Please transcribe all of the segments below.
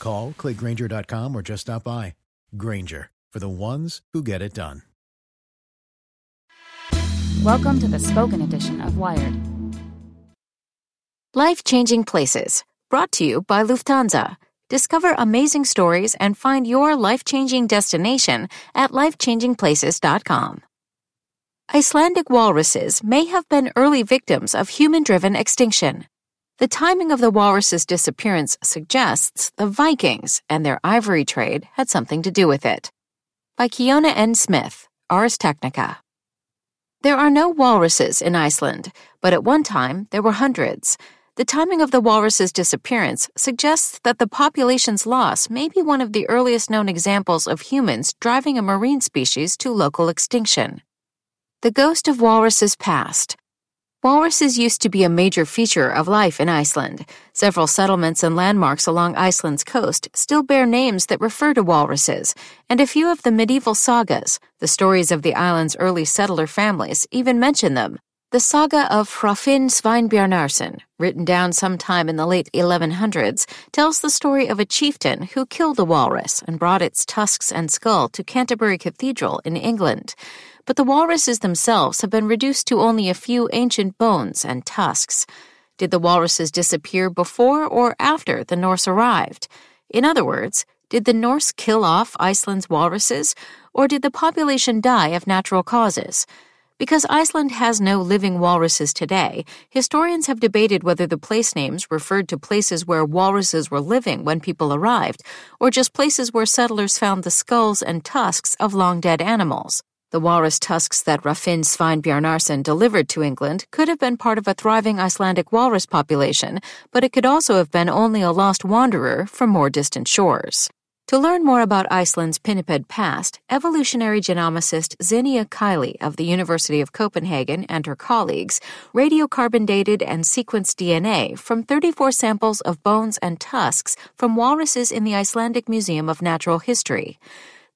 Call, clickgrainger.com, or just stop by. Grainger, for the ones who get it done. Welcome to the spoken edition of Wired. Life changing places. Brought to you by Lufthansa. Discover amazing stories and find your life changing destination at lifechangingplaces.com. Icelandic walruses may have been early victims of human driven extinction. The timing of the walrus's disappearance suggests the Vikings and their ivory trade had something to do with it. By Kiona N. Smith, Ars Technica. There are no walruses in Iceland, but at one time there were hundreds. The timing of the walrus's disappearance suggests that the population's loss may be one of the earliest known examples of humans driving a marine species to local extinction. The ghost of walruses past. Walruses used to be a major feature of life in Iceland. Several settlements and landmarks along Iceland's coast still bear names that refer to walruses, and a few of the medieval sagas, the stories of the island's early settler families, even mention them. The saga of Hrafn Sveinbjarnarson, written down sometime in the late 1100s, tells the story of a chieftain who killed a walrus and brought its tusks and skull to Canterbury Cathedral in England but the walruses themselves have been reduced to only a few ancient bones and tusks. Did the walruses disappear before or after the Norse arrived? In other words, did the Norse kill off Iceland's walruses, or did the population die of natural causes? Because Iceland has no living walruses today, historians have debated whether the place names referred to places where walruses were living when people arrived, or just places where settlers found the skulls and tusks of long dead animals. The walrus tusks that Hrafn Sveinbjarnarson delivered to England could have been part of a thriving Icelandic walrus population, but it could also have been only a lost wanderer from more distant shores. To learn more about Iceland's pinniped past, evolutionary genomicist Xénia Keighley of the University of Copenhagen and her colleagues radiocarbon dated and sequenced DNA from 34 samples of bones and tusks from walruses in the Icelandic Museum of Natural History.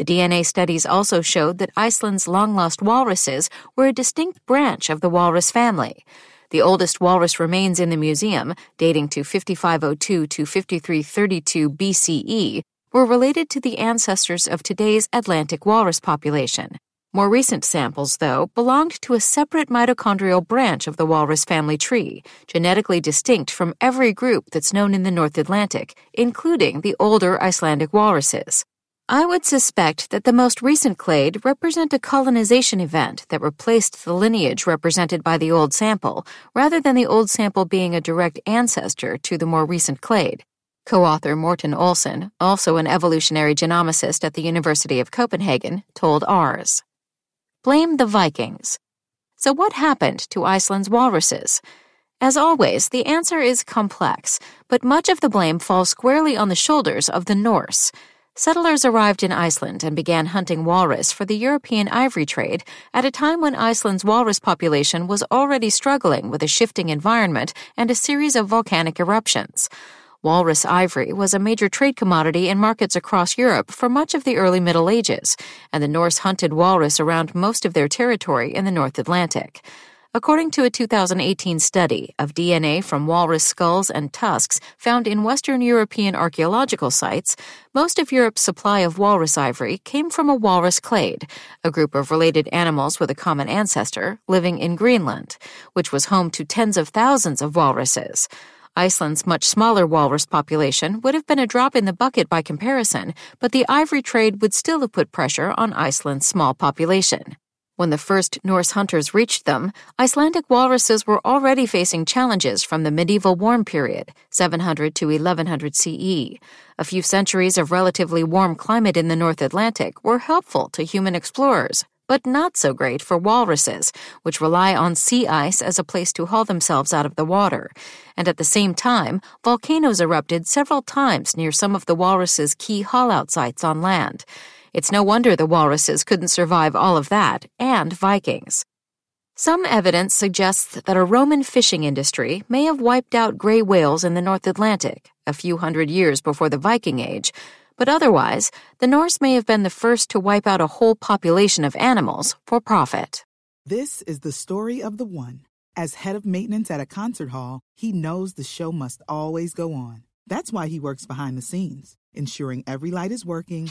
The DNA studies also showed that Iceland's long lost walruses were a distinct branch of the walrus family. The oldest walrus remains in the museum, dating to 5502 to 5332 BCE, were related to the ancestors of today's Atlantic walrus population. More recent samples, though, belonged to a separate mitochondrial branch of the walrus family tree, genetically distinct from every group that's known in the North Atlantic, including the older Icelandic walruses. I would suspect that the most recent clade represent a colonization event that replaced the lineage represented by the old sample, rather than the old sample being a direct ancestor to the more recent clade. Co-author Morten Olsen, also an evolutionary genomicist at the University of Copenhagen, told Ars. Blame the Vikings. So what happened to Iceland's walruses? As always, the answer is complex, but much of the blame falls squarely on the shoulders of the Norse. Settlers arrived in Iceland and began hunting walrus for the European ivory trade at a time when Iceland's walrus population was already struggling with a shifting environment and a series of volcanic eruptions. Walrus ivory was a major trade commodity in markets across Europe for much of the early Middle Ages, and the Norse hunted walrus around most of their territory in the North Atlantic. According to a 2018 study of DNA from walrus skulls and tusks found in Western European archaeological sites, most of Europe's supply of walrus ivory came from a walrus clade, a group of related animals with a common ancestor living in Greenland, which was home to tens of thousands of walruses. Iceland's much smaller walrus population would have been a drop in the bucket by comparison, but the ivory trade would still have put pressure on Iceland's small population. When the first Norse hunters reached them, Icelandic walruses were already facing challenges from the medieval warm period, 700 to 1100 CE. A few centuries of relatively warm climate in the North Atlantic were helpful to human explorers, but not so great for walruses, which rely on sea ice as a place to haul themselves out of the water. And at the same time, volcanoes erupted several times near some of the walruses' key haul-out sites on land. It's no wonder the walruses couldn't survive all of that, and Vikings. Some evidence suggests that a Roman fishing industry may have wiped out gray whales in the North Atlantic a few hundred years before the Viking Age, but otherwise, the Norse may have been the first to wipe out a whole population of animals for profit. This is the story of the one. As head of maintenance at a concert hall, he knows the show must always go on. That's why he works behind the scenes, ensuring every light is working